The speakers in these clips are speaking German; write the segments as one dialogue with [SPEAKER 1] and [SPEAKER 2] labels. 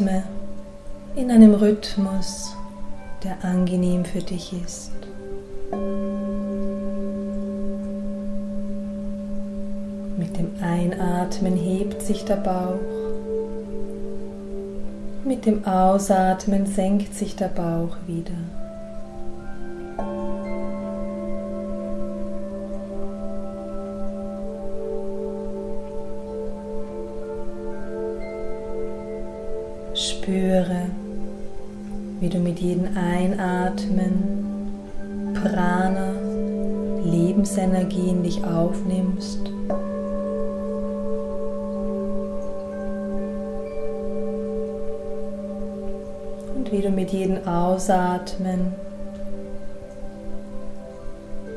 [SPEAKER 1] Atme in einem Rhythmus, der angenehm für dich ist. Mit dem Einatmen hebt sich der Bauch. Mit dem Ausatmen senkt sich der Bauch wieder. Spüre, wie du mit jedem Einatmen Prana, Lebensenergie in dich aufnimmst. Und wie du mit jedem Ausatmen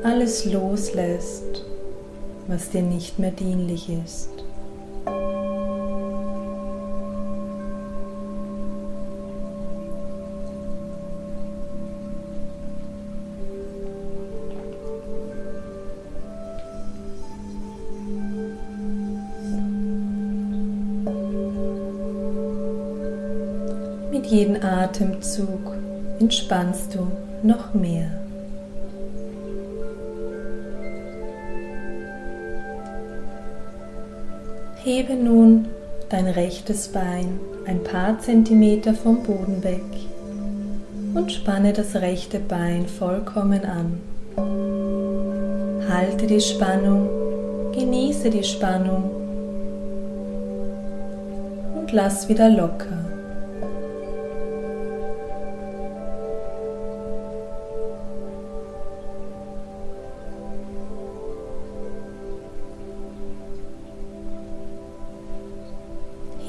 [SPEAKER 1] alles loslässt, was dir nicht mehr dienlich ist. Mit jedem Atemzug entspannst du noch mehr. Hebe nun dein rechtes Bein ein paar Zentimeter vom Boden weg und spanne das rechte Bein vollkommen an. Halte die Spannung, genieße die Spannung und lass wieder locker.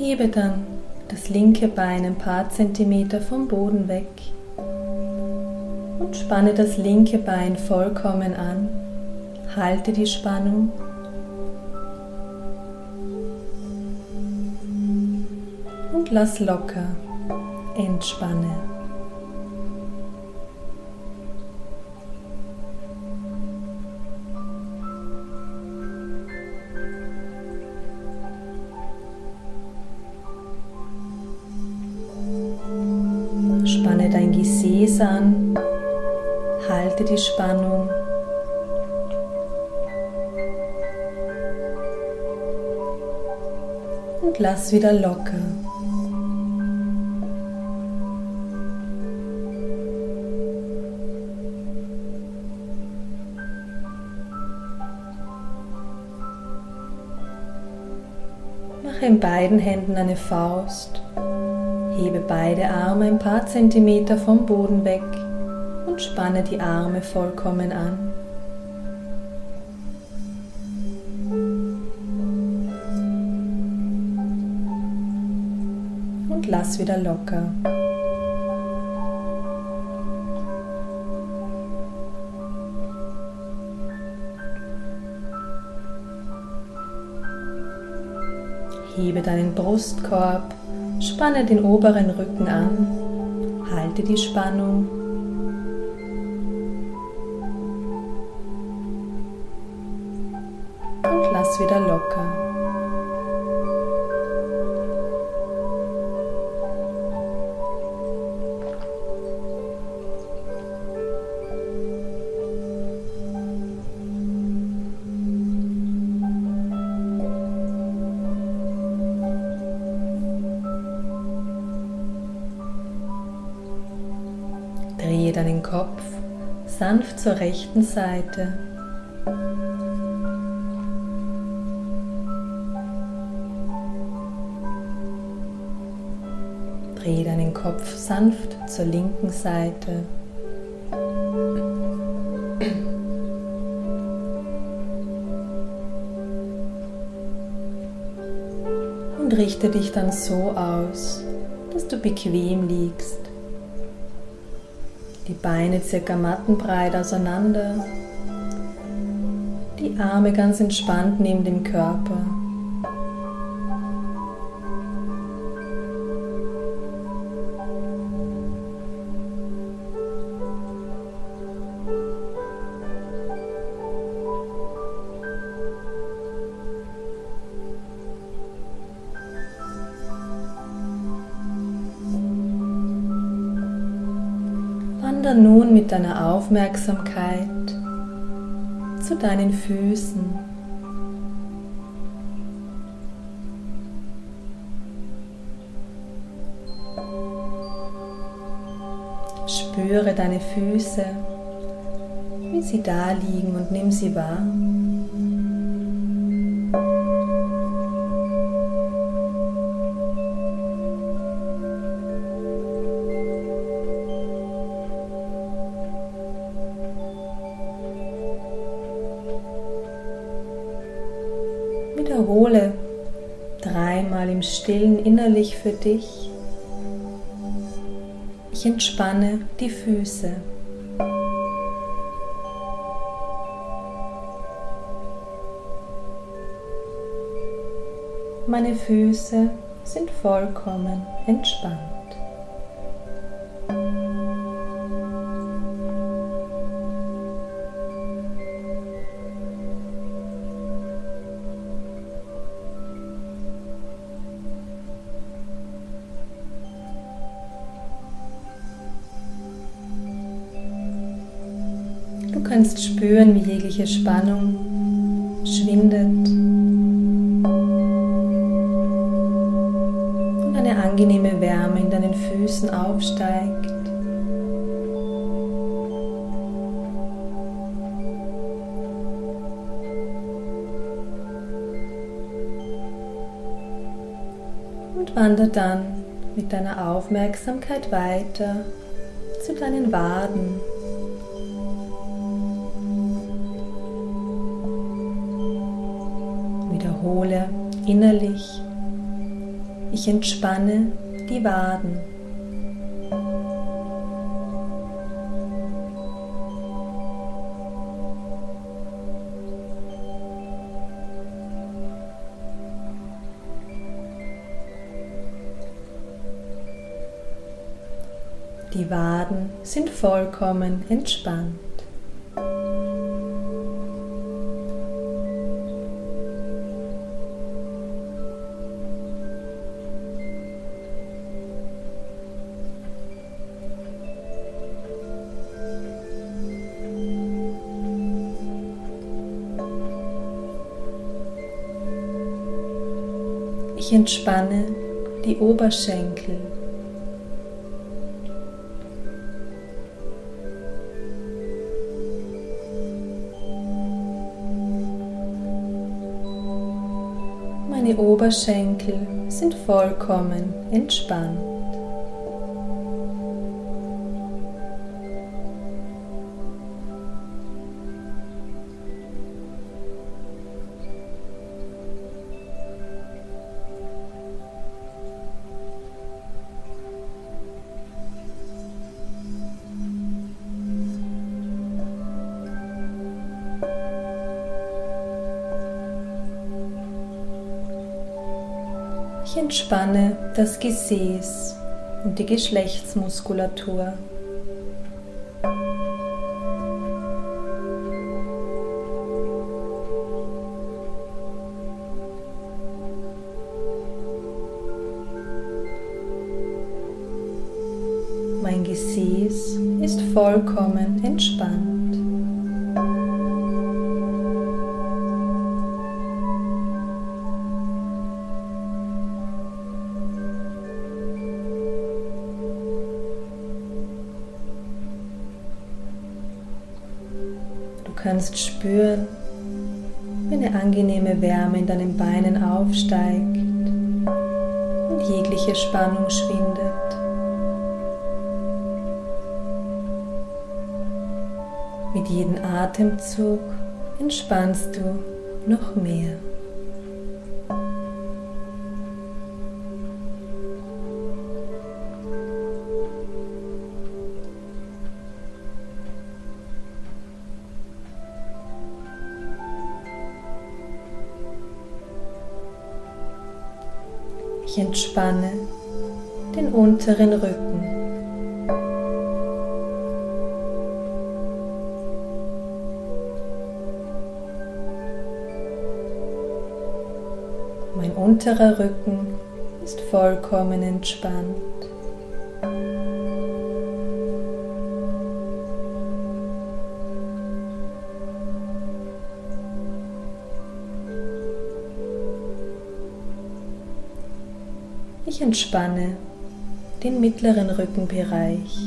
[SPEAKER 1] Hebe dann das linke Bein ein paar Zentimeter vom Boden weg und spanne das linke Bein vollkommen an. Halte die Spannung. Und lass locker. Entspanne. Lass wieder locker. Mache in beiden Händen eine Faust Hebe beide Arme ein paar Zentimeter vom Boden weg und spanne die Arme vollkommen an. Wieder locker. Hebe deinen Brustkorb Spanne den oberen Rücken an, halte die Spannung. Und lass wieder locker. Drehe deinen Kopf sanft zur rechten Seite. Drehe deinen Kopf sanft zur linken Seite. Und richte dich dann so aus, dass du bequem liegst Beine circa mattenbreit auseinander, die Arme ganz entspannt neben dem Körper. Nun mit deiner Aufmerksamkeit zu deinen Füßen. Spüre deine Füße, wie sie da liegen und nimm sie wahr. Wiederhole dreimal im stillen innerlich für dich. Ich entspanne die Füße. Meine Füße sind vollkommen entspannt. Kannst spüren, wie jegliche Spannung schwindet und eine angenehme Wärme in deinen Füßen aufsteigt. Und wandert dann mit deiner Aufmerksamkeit weiter zu deinen Waden. Wiederhole innerlich, ich entspanne die Waden. Die Waden sind vollkommen entspannt. Ich entspanne die Oberschenkel. Meine Oberschenkel sind vollkommen entspannt. Ich entspanne das Gesäß und die Geschlechtsmuskulatur. Kannst spüren, wie eine angenehme Wärme in deinen Beinen aufsteigt und jegliche Spannung schwindet. Mit jedem Atemzug entspannst du noch mehr. Ich entspanne den unteren Rücken. Mein unterer Rücken ist vollkommen entspannt. Entspanne den mittleren Rückenbereich.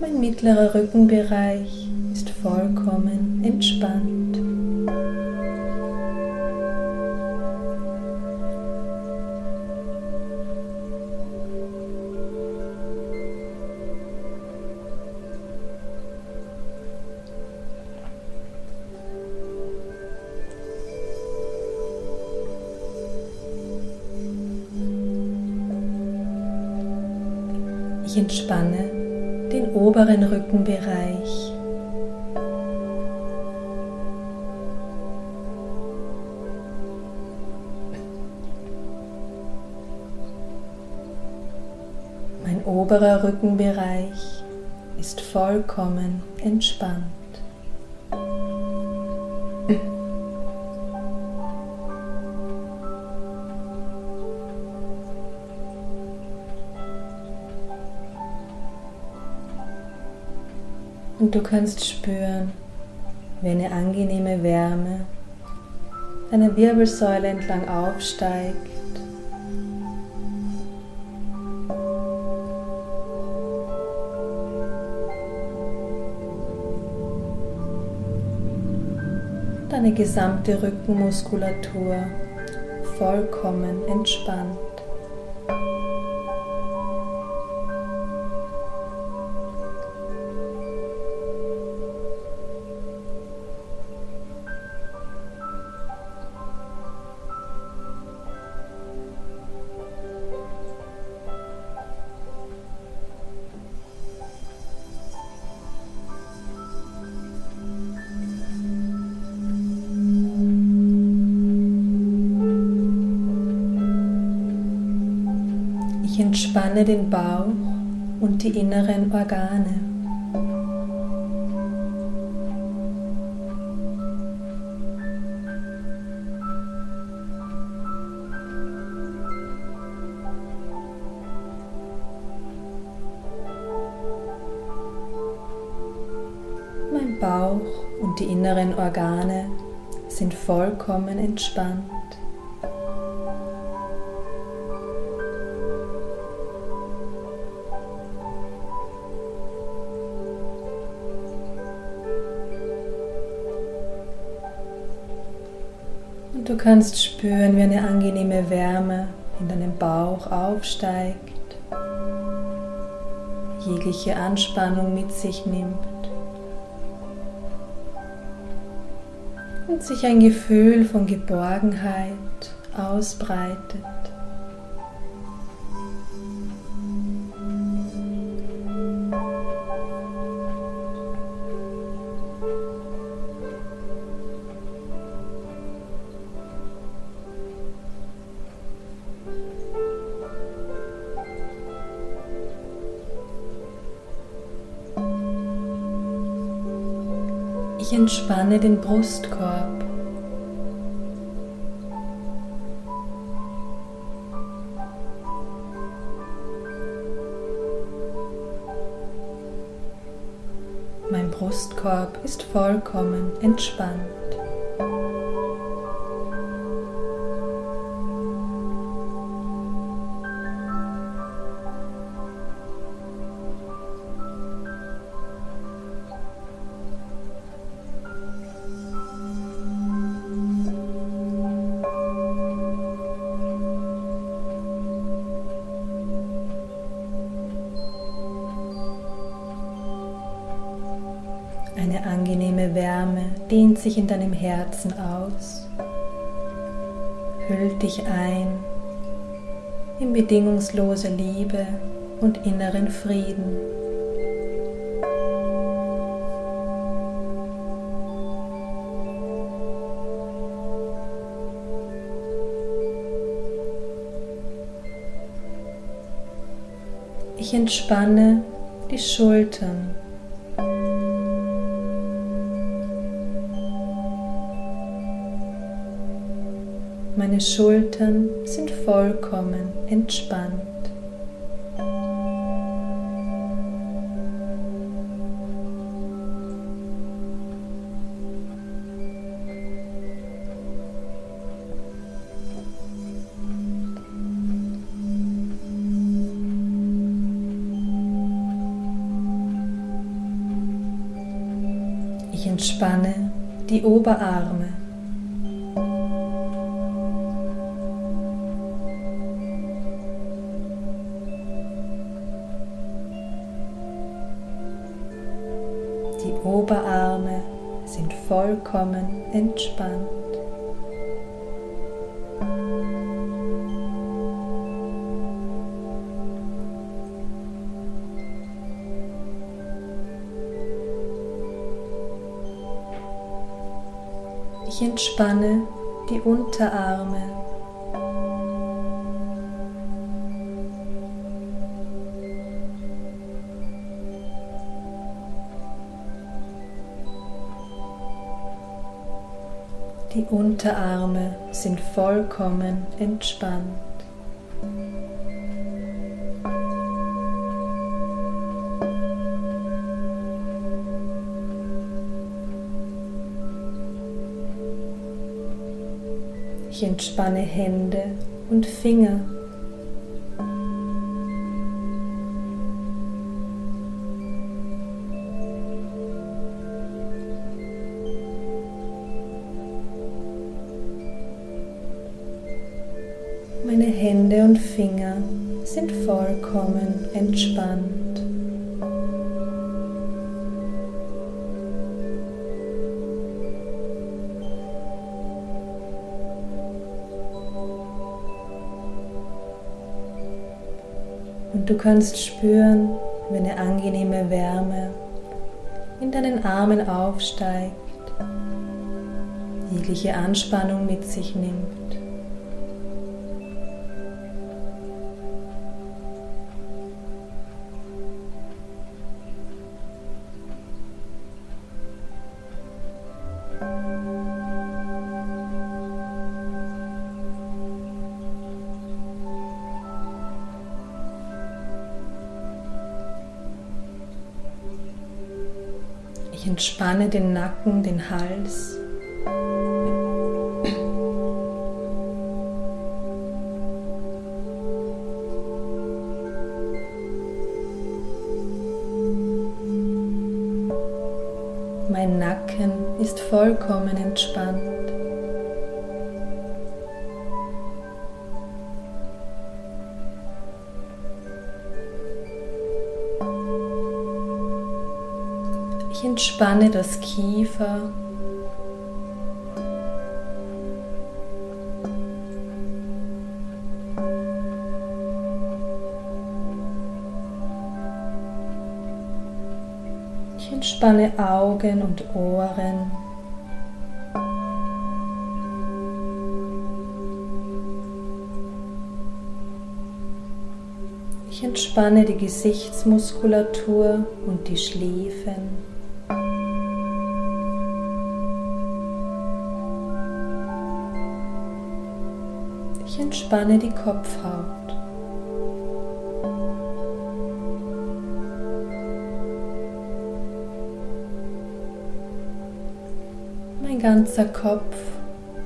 [SPEAKER 1] Mein mittlerer Rückenbereich ist vollkommen entspannt. Entspanne den oberen Rückenbereich. Mein oberer Rückenbereich ist vollkommen entspannt. Und du kannst spüren, wie eine angenehme Wärme deine Wirbelsäule entlang aufsteigt. Deine gesamte Rückenmuskulatur vollkommen entspannt. Entspanne den Bauch und die inneren Organe. Mein Bauch und die inneren Organe sind vollkommen entspannt. Du kannst spüren, wie eine angenehme Wärme in deinem Bauch aufsteigt, jegliche Anspannung mit sich nimmt und sich ein Gefühl von Geborgenheit ausbreitet. Entspanne den Brustkorb. Mein Brustkorb ist vollkommen entspannt. Sich in deinem Herzen aus, hüllt dich ein in bedingungslose Liebe und inneren Frieden. Ich entspanne die Schultern Meine Schultern sind vollkommen entspannt. Ich entspanne die Oberarme. Vollkommen entspannt. Ich entspanne die Unterarme. Unterarme sind vollkommen entspannt. Ich entspanne Hände und Finger. Hände und Finger sind vollkommen entspannt. Und du kannst spüren, wie eine angenehme Wärme in deinen Armen aufsteigt, jegliche Anspannung mit sich nimmt. Entspanne den Nacken, den Hals. Ich entspanne das Kiefer. Ich entspanne Augen und Ohren. Ich entspanne die Gesichtsmuskulatur und die Schläfen. Entspanne die Kopfhaut. Mein ganzer Kopf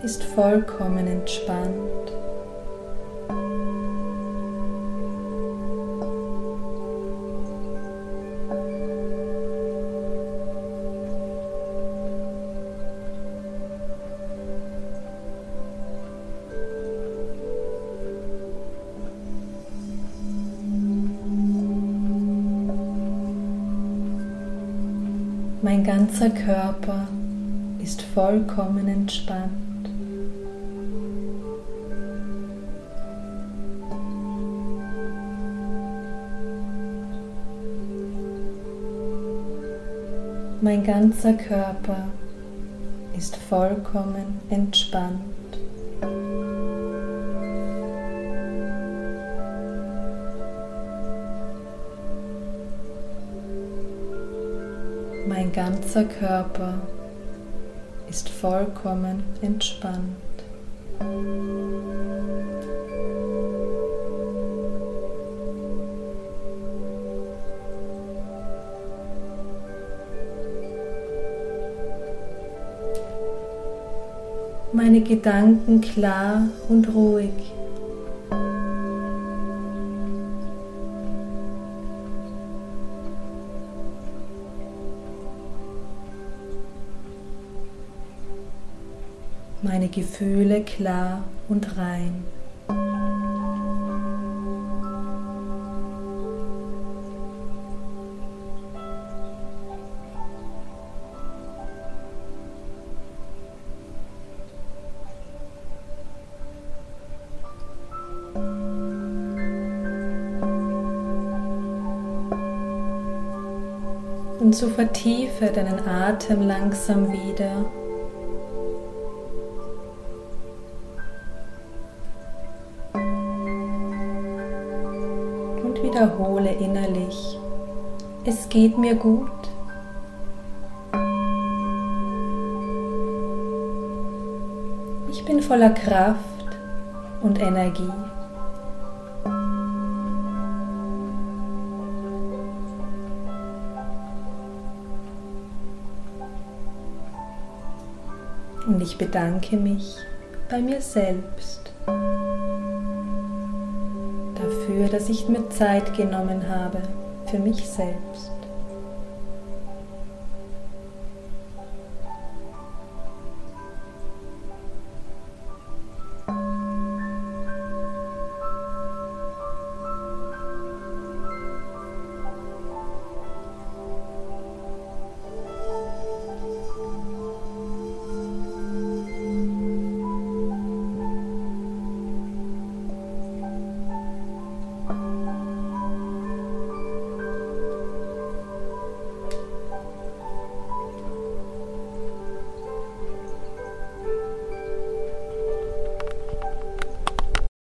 [SPEAKER 1] ist vollkommen entspannt. Ganzer Körper ist vollkommen entspannt. Mein ganzer Körper ist vollkommen entspannt. Mein ganzer Körper ist vollkommen entspannt. meine Gedanken klar und ruhig. Gefühle klar und rein. Und so vertiefe deinen Atem langsam wieder. Es geht mir gut. Ich bin voller Kraft und Energie. Und ich bedanke mich bei mir selbst dafür, dass ich mir Zeit genommen habe für mich selbst.